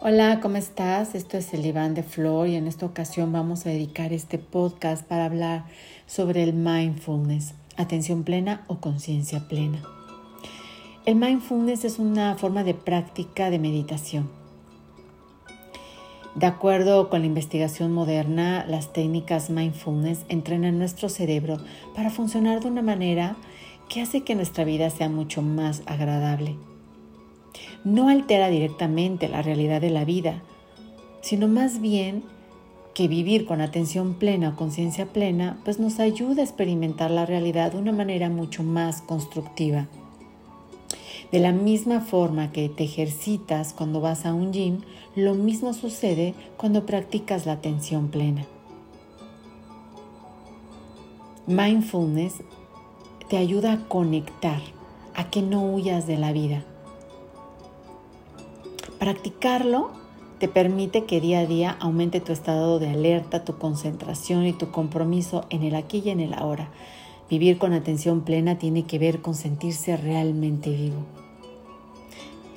Hola, ¿cómo estás? Esto es el Iván de Flor y en esta ocasión vamos a dedicar este podcast para hablar sobre el mindfulness, atención plena o conciencia plena. El mindfulness es una forma de práctica de meditación. De acuerdo con la investigación moderna, las técnicas mindfulness entrenan nuestro cerebro para funcionar de una manera que hace que nuestra vida sea mucho más agradable no altera directamente la realidad de la vida, sino más bien que vivir con atención plena o conciencia plena, pues nos ayuda a experimentar la realidad de una manera mucho más constructiva. De la misma forma que te ejercitas cuando vas a un gym, lo mismo sucede cuando practicas la atención plena. Mindfulness te ayuda a conectar, a que no huyas de la vida. Practicarlo te permite que día a día aumente tu estado de alerta, tu concentración y tu compromiso en el aquí y en el ahora. Vivir con atención plena tiene que ver con sentirse realmente vivo.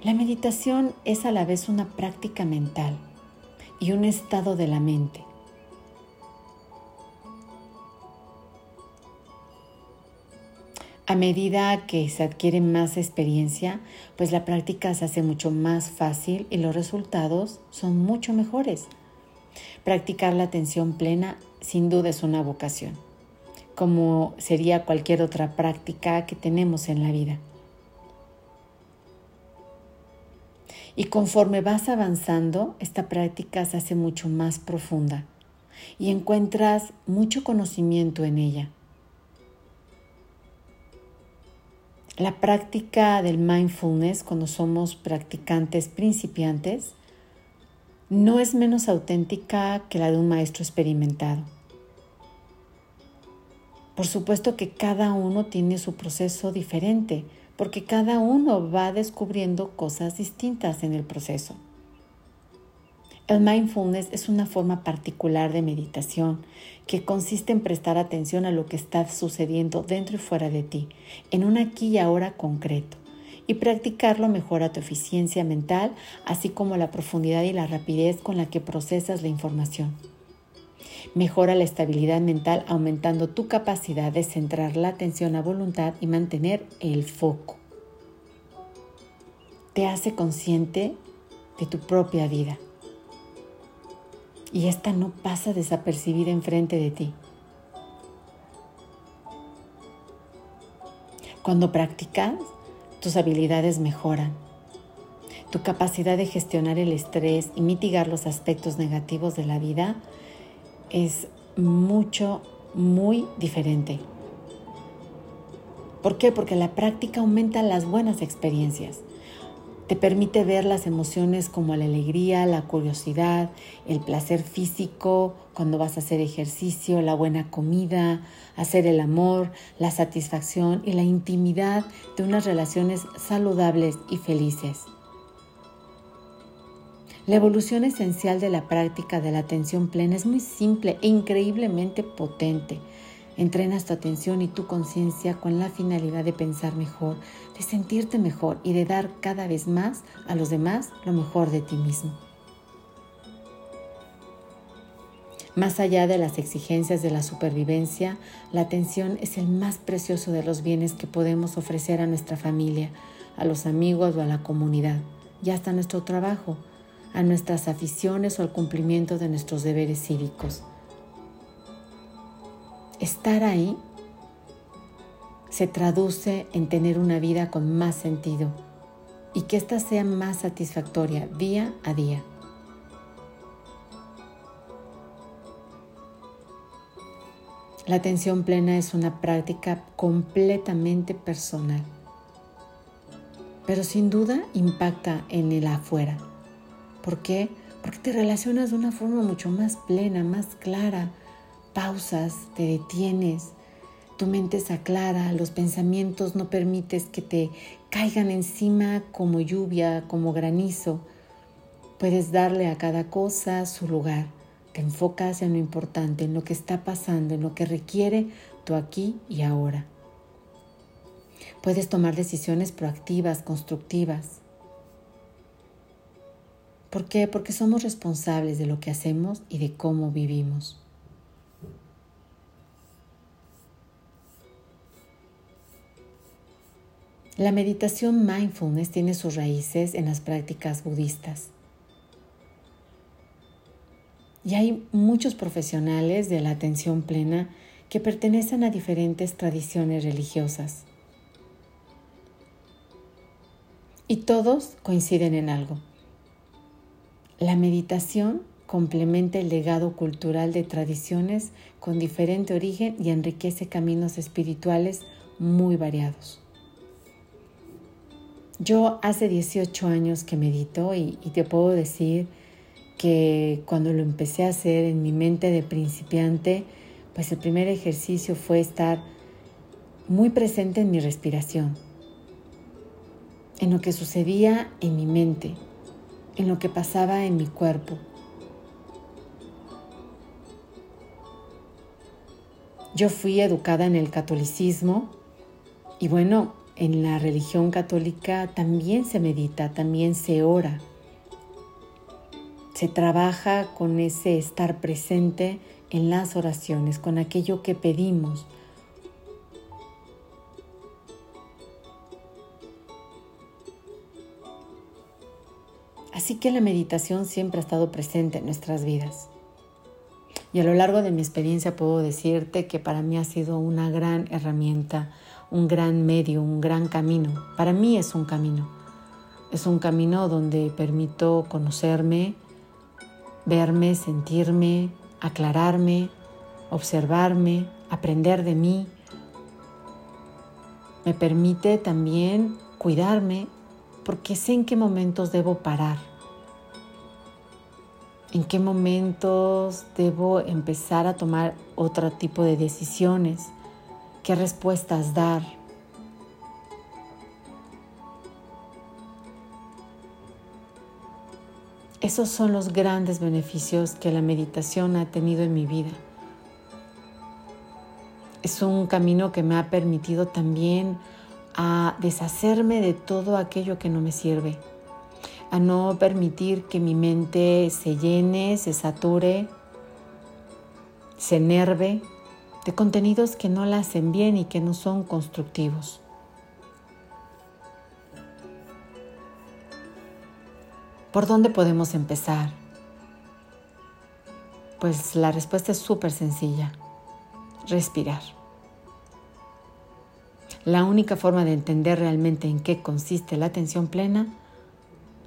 La meditación es a la vez una práctica mental y un estado de la mente. A medida que se adquiere más experiencia, pues la práctica se hace mucho más fácil y los resultados son mucho mejores. Practicar la atención plena sin duda es una vocación, como sería cualquier otra práctica que tenemos en la vida. Y conforme vas avanzando, esta práctica se hace mucho más profunda y encuentras mucho conocimiento en ella. La práctica del mindfulness cuando somos practicantes principiantes no es menos auténtica que la de un maestro experimentado. Por supuesto que cada uno tiene su proceso diferente, porque cada uno va descubriendo cosas distintas en el proceso. El mindfulness es una forma particular de meditación que consiste en prestar atención a lo que está sucediendo dentro y fuera de ti, en un aquí y ahora concreto. Y practicarlo mejora tu eficiencia mental, así como la profundidad y la rapidez con la que procesas la información. Mejora la estabilidad mental aumentando tu capacidad de centrar la atención a voluntad y mantener el foco. Te hace consciente de tu propia vida y esta no pasa desapercibida enfrente de ti. Cuando practicas, tus habilidades mejoran. Tu capacidad de gestionar el estrés y mitigar los aspectos negativos de la vida es mucho, muy diferente. ¿Por qué? Porque la práctica aumenta las buenas experiencias. Te permite ver las emociones como la alegría, la curiosidad, el placer físico cuando vas a hacer ejercicio, la buena comida, hacer el amor, la satisfacción y la intimidad de unas relaciones saludables y felices. La evolución esencial de la práctica de la atención plena es muy simple e increíblemente potente. Entrenas tu atención y tu conciencia con la finalidad de pensar mejor, de sentirte mejor y de dar cada vez más a los demás lo mejor de ti mismo. Más allá de las exigencias de la supervivencia, la atención es el más precioso de los bienes que podemos ofrecer a nuestra familia, a los amigos o a la comunidad, y hasta nuestro trabajo, a nuestras aficiones o al cumplimiento de nuestros deberes cívicos. Estar ahí se traduce en tener una vida con más sentido y que ésta sea más satisfactoria día a día. La atención plena es una práctica completamente personal, pero sin duda impacta en el afuera. ¿Por qué? Porque te relacionas de una forma mucho más plena, más clara, pausas, te detienes, tu mente se aclara, los pensamientos no permites que te caigan encima como lluvia, como granizo. Puedes darle a cada cosa su lugar. Te enfocas en lo importante, en lo que está pasando, en lo que requiere tu aquí y ahora. Puedes tomar decisiones proactivas, constructivas. ¿Por qué? Porque somos responsables de lo que hacemos y de cómo vivimos. La meditación mindfulness tiene sus raíces en las prácticas budistas. Y hay muchos profesionales de la atención plena que pertenecen a diferentes tradiciones religiosas. Y todos coinciden en algo. La meditación complementa el legado cultural de tradiciones con diferente origen y enriquece caminos espirituales muy variados. Yo hace 18 años que medito y, te puedo decir que cuando lo empecé a hacer en mi mente de principiante, pues el primer ejercicio fue estar muy presente en mi respiración, en lo que sucedía en mi mente, en lo que pasaba en mi cuerpo. Yo fui educada en el catolicismo y bueno, en la religión católica también se medita, también se ora. Se trabaja con ese estar presente en las oraciones, con aquello que pedimos. Así que la meditación siempre ha estado presente en nuestras vidas. Y a lo largo de mi experiencia puedo decirte que para mí ha sido una gran herramienta un gran medio, un gran camino. Para mí es un camino. Es un camino donde permito conocerme, verme, sentirme, aclararme, observarme, aprender de mí. Me permite también cuidarme porque sé en qué momentos debo parar, en qué momentos debo empezar a tomar otro tipo de decisiones qué respuestas dar. Esos son los grandes beneficios que la meditación ha tenido en mi vida. Es un camino que me ha permitido también a deshacerme de todo aquello que no me sirve, a no permitir que mi mente se llene, se sature, se enerve de contenidos que no la hacen bien y que no son constructivos. ¿Por dónde podemos empezar? Pues la respuesta es súper sencilla. Respirar. La única forma de entender realmente en qué consiste la atención plena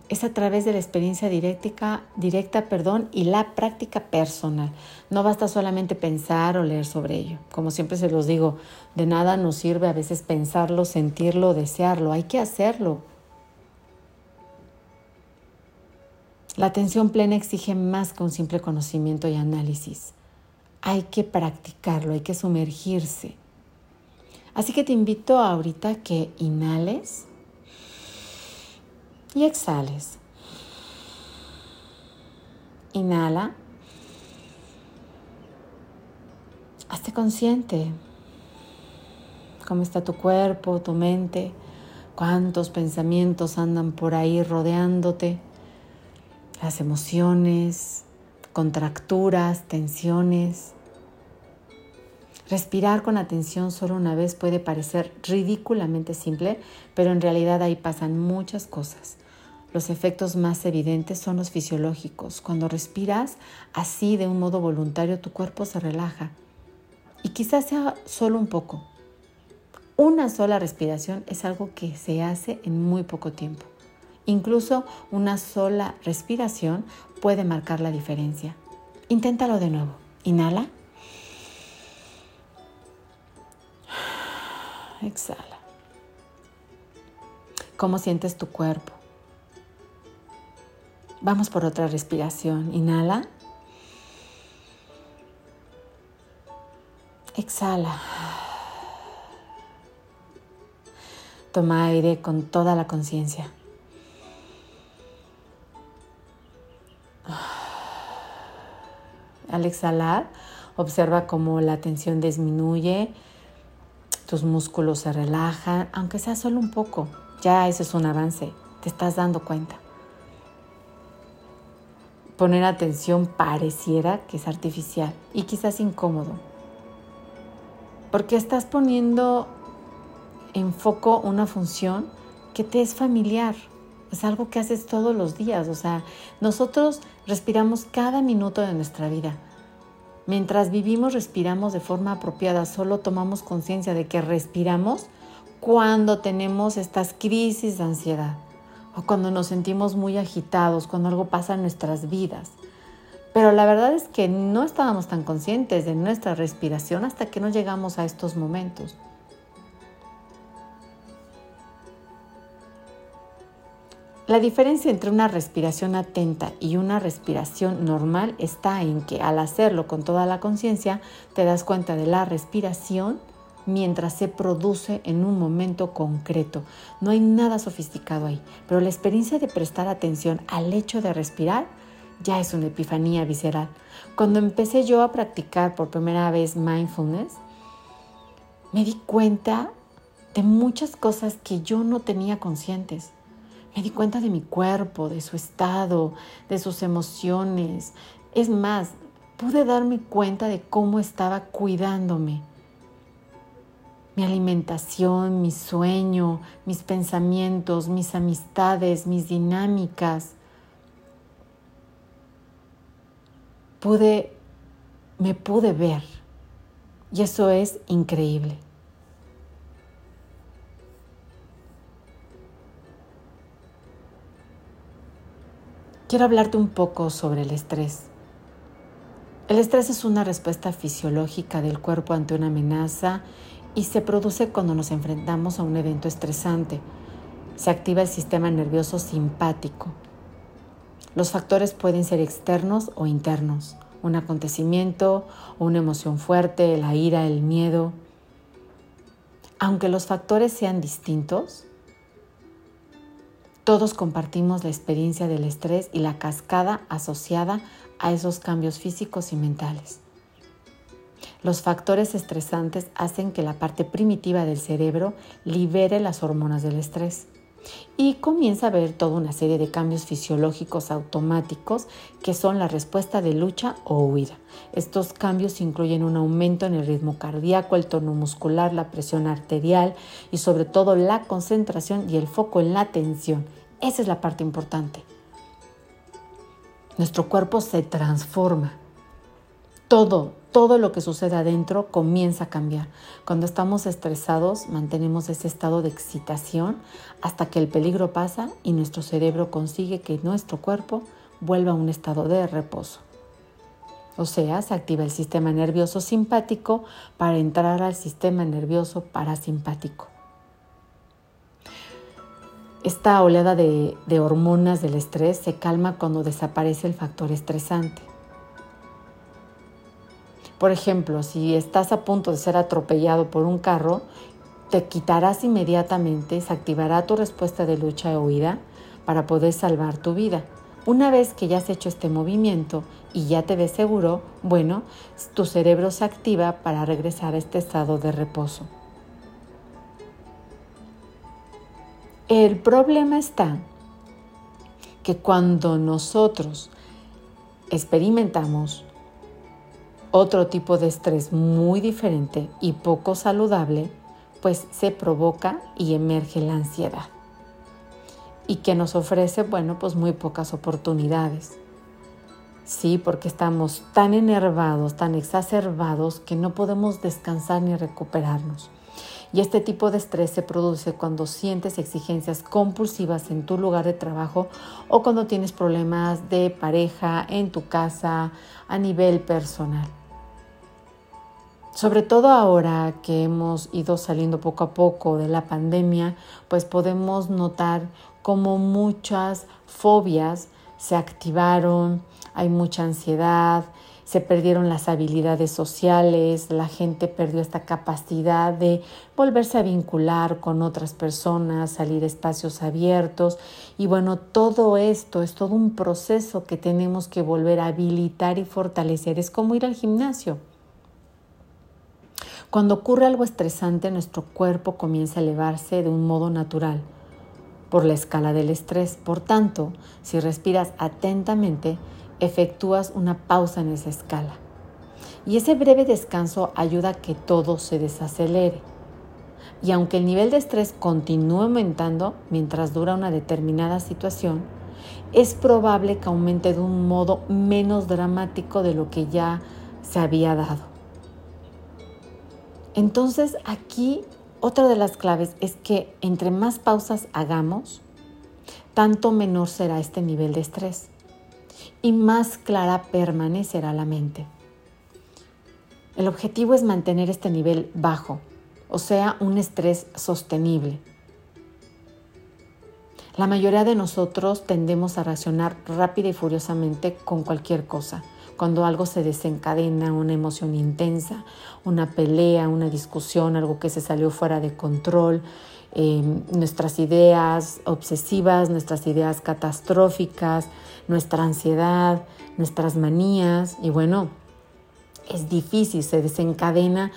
es a través de la experiencia directa, directa perdón, y la práctica personal. No basta solamente pensar o leer sobre ello. Como siempre se los digo, de nada nos sirve a veces pensarlo, sentirlo, desearlo. Hay que hacerlo. La atención plena exige más que un simple conocimiento y análisis. Hay que practicarlo, hay que sumergirse. Así que te invito ahorita que inhales y exhales. Inhala. Hazte consciente cómo está tu cuerpo, tu mente, cuántos pensamientos andan por ahí rodeándote, las emociones, contracturas, tensiones. Respirar con atención solo una vez puede parecer ridículamente simple, pero en realidad ahí pasan muchas cosas. Los efectos más evidentes son los fisiológicos. Cuando respiras así de un modo voluntario, tu cuerpo se relaja. Y quizás sea solo un poco. Una sola respiración es algo que se hace en muy poco tiempo. Incluso una sola respiración puede marcar la diferencia. Inténtalo de nuevo. Inhala. Exhala. ¿Cómo sientes tu cuerpo? Vamos por otra respiración. Inhala. Exhala. Toma aire con toda la conciencia. Al exhalar, observa cómo la tensión disminuye, tus músculos se relajan, aunque sea solo un poco. Ya eso es un avance, te estás dando cuenta. Poner atención pareciera que es artificial y quizás incómodo. Porque estás poniendo en foco una función que te es familiar. Es algo que haces todos los días. O sea, nosotros respiramos cada minuto de nuestra vida. Mientras vivimos, respiramos de forma apropiada. Solo tomamos conciencia de que respiramos cuando tenemos estas crisis de ansiedad o cuando nos sentimos muy agitados, cuando algo pasa en nuestras vidas. Pero la verdad es que no estábamos tan conscientes de nuestra respiración hasta que no llegamos a estos momentos. La diferencia entre una respiración atenta y una respiración normal está en que al hacerlo con toda la conciencia te das cuenta de la respiración mientras se produce en un momento concreto. No hay nada sofisticado ahí, pero la experiencia de prestar atención al hecho de respirar ya es una epifanía visceral. Cuando empecé yo a practicar por primera vez mindfulness, me di cuenta de muchas cosas que yo no tenía conscientes. Me di cuenta de mi cuerpo, de su estado, de sus emociones. Es más, pude darme cuenta de cómo estaba cuidándome mi alimentación, mi sueño, mis pensamientos, mis amistades, mis dinámicas. Pude, me pude ver y eso es increíble. Quiero hablarte un poco sobre el estrés. El estrés es una respuesta fisiológica del cuerpo ante una amenaza y se produce cuando nos enfrentamos a un evento estresante. Se activa el sistema nervioso simpático. Los factores pueden ser externos o internos, un acontecimiento una emoción fuerte, la ira, el miedo. Aunque los factores sean distintos, todos compartimos la experiencia del estrés y la cascada asociada a esos cambios físicos y mentales. Los factores estresantes hacen que la parte primitiva del cerebro libere las hormonas del estrés y comienza a haber toda una serie de cambios fisiológicos automáticos que son la respuesta de lucha o huida. Estos cambios incluyen un aumento en el ritmo cardíaco, el tono muscular, la presión arterial y sobre todo la concentración y el foco en la atención. Esa es la parte importante. Nuestro cuerpo se transforma. Todo, todo lo que sucede adentro comienza a cambiar. Cuando estamos estresados, mantenemos ese estado de excitación hasta que el peligro pasa y nuestro cerebro consigue que nuestro cuerpo vuelva a un estado de reposo. O sea, se activa el sistema nervioso simpático para entrar al sistema nervioso parasimpático. Esta oleada de, de hormonas del estrés se calma cuando desaparece el factor estresante. Por ejemplo, si estás a punto de ser atropellado por un carro, te quitarás inmediatamente, se activará tu respuesta de lucha o huida para poder salvar tu vida. Una vez que ya has hecho este movimiento y ya te ves seguro, bueno, tu cerebro se activa para regresar a este estado de reposo. El problema está que cuando nosotros experimentamos otro tipo de estrés muy diferente y poco saludable, pues se provoca y emerge la ansiedad. Y que nos ofrece, bueno, pues muy pocas oportunidades. Sí, porque estamos tan enervados, tan exacerbados, que no podemos descansar ni recuperarnos. Y este tipo de estrés se produce cuando sientes exigencias compulsivas en tu lugar de trabajo o cuando tienes problemas de pareja en tu casa a nivel personal. Sobre todo ahora que hemos ido saliendo poco a poco de la pandemia, pues podemos notar como muchas fobias se activaron, hay mucha ansiedad, se perdieron las habilidades sociales, la gente perdió esta capacidad de volverse a vincular con otras personas, salir a espacios abiertos y bueno, todo esto es todo un proceso que tenemos que volver a habilitar y fortalecer, es como ir al gimnasio. Cuando ocurre algo estresante, nuestro cuerpo comienza a elevarse de un modo natural por la escala del estrés. Por tanto, si respiras atentamente, efectúas una pausa en esa escala. Y ese breve descanso ayuda a que todo se desacelere. Y aunque el nivel de estrés continúe aumentando mientras dura una determinada situación, es probable que aumente de un modo menos dramático de lo que ya se había dado. Entonces aquí otra de las claves es que entre más pausas hagamos, tanto menor será este nivel de estrés y más clara permanecerá la mente. El objetivo es mantener este nivel bajo, o sea, un estrés sostenible. La mayoría de nosotros tendemos a reaccionar rápida y furiosamente con cualquier cosa. Cuando algo se desencadena, una emoción intensa, una pelea, una discusión, algo que se salió fuera de control, em, nuestras ideas obsesivas, nuestras ideas catastróficas, nuestra ansiedad, nuestras manías y bueno, es difícil, se desencadena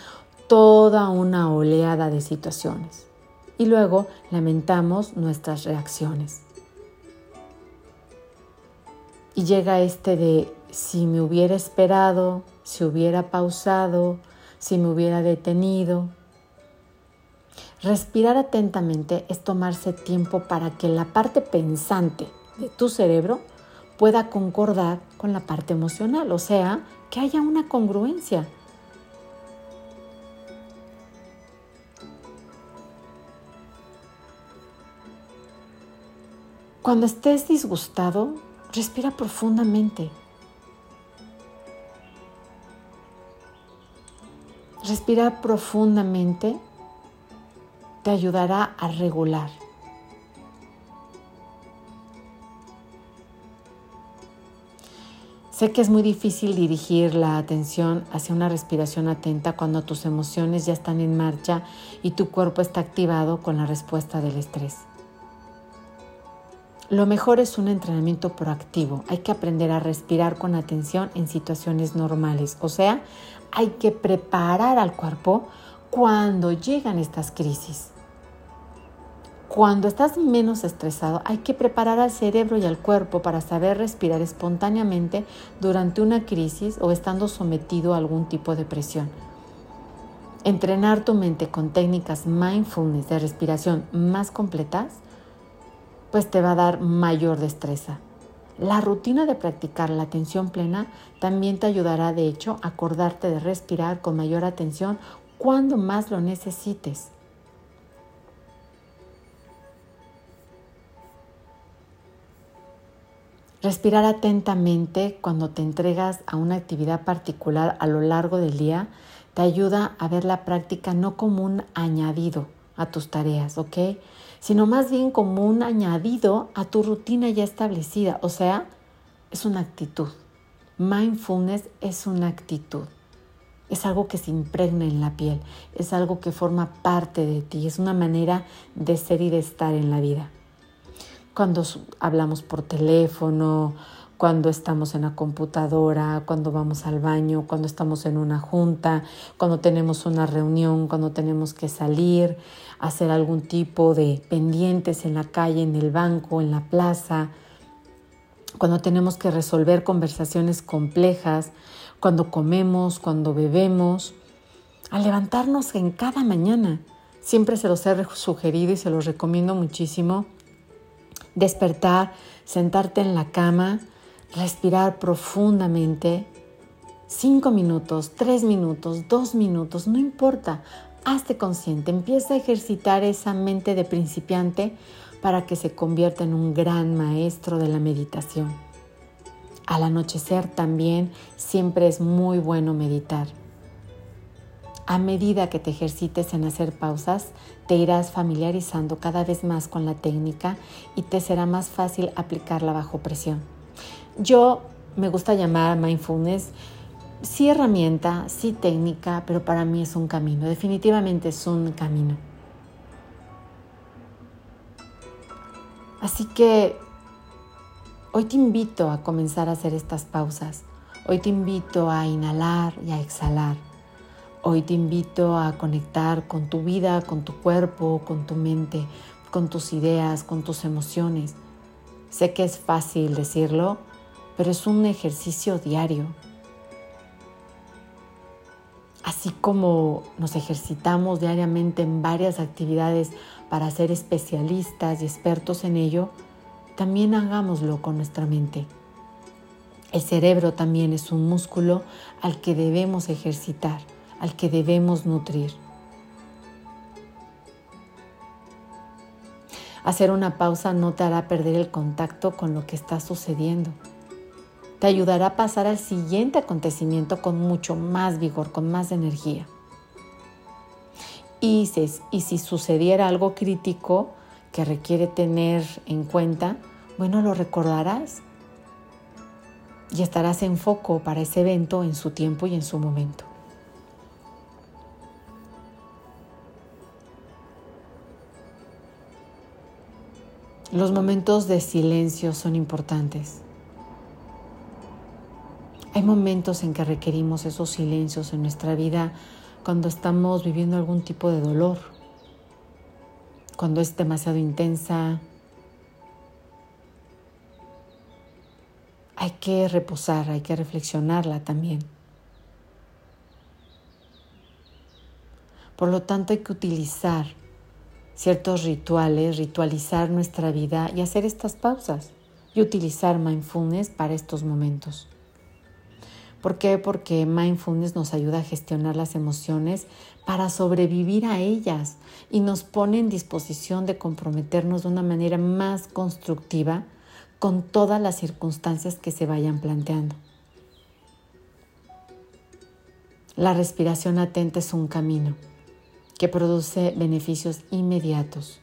toda una oleada de situaciones. Y luego lamentamos nuestras reacciones. Y llega este de si me hubiera esperado, si hubiera pausado, si me hubiera detenido. Respirar atentamente es tomarse tiempo para que la parte pensante de tu cerebro pueda concordar con la parte emocional, o sea, que haya una congruencia. Cuando estés disgustado, respira profundamente. Respirar profundamente te ayudará a regular. Sé que es muy difícil dirigir la atención hacia una respiración atenta cuando tus emociones ya están en marcha y tu cuerpo está activado con la respuesta del estrés. Lo mejor es un entrenamiento proactivo. Hay que aprender a respirar con atención en situaciones normales. O sea, hay que preparar al cuerpo cuando llegan estas crisis. Cuando estás menos estresado, hay que preparar al cerebro y al cuerpo para saber respirar espontáneamente durante una crisis o estando sometido a algún tipo de presión. Entrenar tu mente con técnicas mindfulness de respiración más completas, pues te va a dar mayor destreza. La rutina de practicar la atención plena también te ayudará, de hecho, a acordarte de respirar con mayor atención cuando más lo necesites. Respirar atentamente cuando te entregas a una actividad particular a lo largo del día te ayuda a ver la práctica no como un añadido a tus tareas, ¿ok? Sino más bien como un añadido a tu rutina ya establecida, o sea, es una actitud. Mindfulness es una actitud. Es algo que se impregna en la piel, es algo que forma parte de ti, es una manera de ser y de estar en la vida cuando hablamos por teléfono, cuando estamos en la computadora, cuando vamos al baño, cuando estamos en una junta, cuando tenemos una reunión, cuando tenemos que salir, hacer algún tipo de pendientes en la calle, en el banco, en la plaza, cuando tenemos que resolver conversaciones complejas, cuando comemos, cuando bebemos, al levantarnos en cada mañana. Siempre se los he sugerido y se los recomiendo muchísimo despertar, sentarte en la cama, respirar profundamente. Cinco minutos, tres minutos, dos minutos, no importa. Hazte consciente, empieza a ejercitar esa mente de principiante para que se convierta en un gran maestro de la meditación. Al anochecer también siempre es muy bueno meditar. A medida que te ejercites en hacer pausas, te irás familiarizando cada vez más con la técnica y te será más fácil aplicarla bajo presión. Yo me gusta llamar mindfulness sí herramienta, sí técnica, pero para mí es un camino, definitivamente es un camino. Así que hoy te invito a comenzar a hacer estas pausas. Hoy te invito a inhalar y a exhalar Hoy te invito a conectar con tu vida, con tu cuerpo, con tu mente, con tus ideas, con tus emociones. Sé que es fácil decirlo, pero es un ejercicio diario. Así como nos ejercitamos diariamente en varias actividades para ser especialistas y expertos en ello, también hagámoslo con nuestra mente. El cerebro también es un músculo al que debemos ejercitar, al que debemos nutrir. Hacer una pausa no te hará perder el contacto con lo que está sucediendo. Te ayudará a pasar al siguiente acontecimiento con mucho más vigor, con más energía. Y si, y si sucediera algo crítico que requiere tener en cuenta, bueno, lo recordarás y estarás en foco para ese evento en su tiempo y en su momento. Los momentos de silencio son importantes. Hay momentos en que requerimos esos silencios en nuestra vida cuando estamos viviendo algún tipo de dolor, cuando es demasiado intensa. Hay que reposar, hay que reflexionarla también. Por lo tanto, hay que utilizar ciertos rituales, ritualizar nuestra vida y hacer estas pausas y utilizar mindfulness para estos momentos. ¿Por qué? Porque mindfulness nos ayuda a gestionar las emociones para sobrevivir a ellas y nos pone en disposición de comprometernos de una manera más constructiva con todas las circunstancias que se vayan planteando. La respiración atenta es un camino que produce beneficios inmediatos.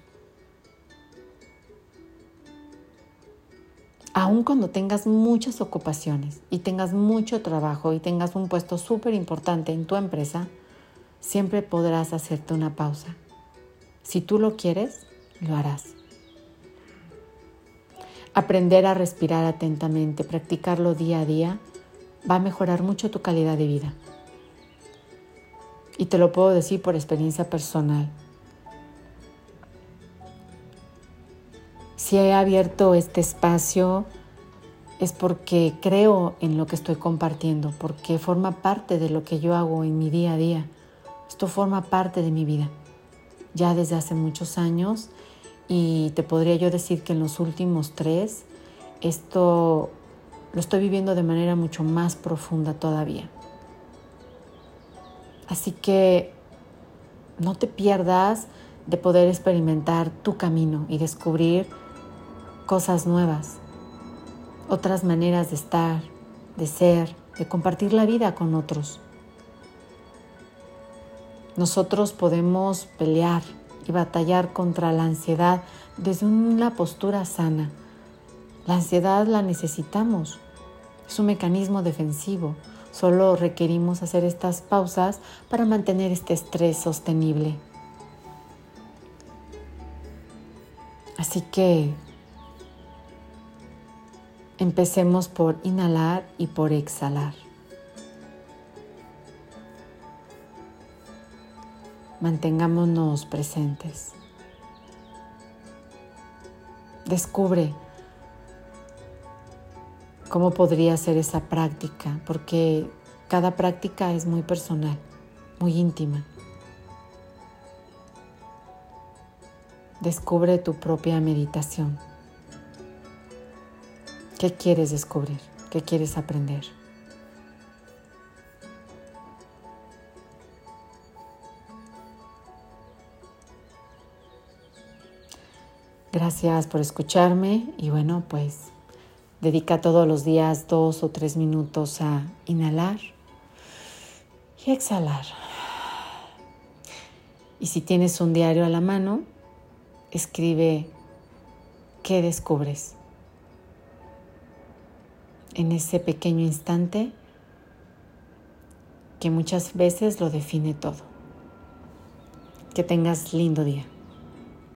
Aun cuando tengas muchas ocupaciones y tengas mucho trabajo y tengas un puesto súper importante en tu empresa, siempre podrás hacerte una pausa. Si tú lo quieres, lo harás. Aprender a respirar atentamente, practicarlo día a día, va a mejorar mucho tu calidad de vida. Y te lo puedo decir por experiencia personal. Si he abierto este espacio es porque creo en lo que estoy compartiendo, porque forma parte de lo que yo hago en mi día a día. Esto forma parte de mi vida ya desde hace muchos años y te podría yo decir que en los últimos tres esto lo estoy viviendo de manera mucho más profunda todavía. Así que no te pierdas de poder experimentar tu camino y descubrir cosas nuevas, otras maneras de estar, de ser, de compartir la vida con otros. Nosotros podemos pelear y batallar contra la ansiedad desde una postura sana. La ansiedad la necesitamos. Es un mecanismo defensivo Solo requerimos hacer estas pausas para mantener este estrés sostenible. Así que empecemos por inhalar y por exhalar. Mantengámonos presentes. Descubre cómo podría ser esa práctica, porque cada práctica es muy personal, muy íntima. Descubre tu propia meditación. ¿Qué quieres descubrir? ¿Qué quieres aprender? Gracias por escucharme y bueno, pues Dedica todos los días dos o tres minutos a inhalar y exhalar. Y si tienes un diario a la mano, escribe qué descubres en ese pequeño instante que muchas veces lo define todo. Que tengas lindo día.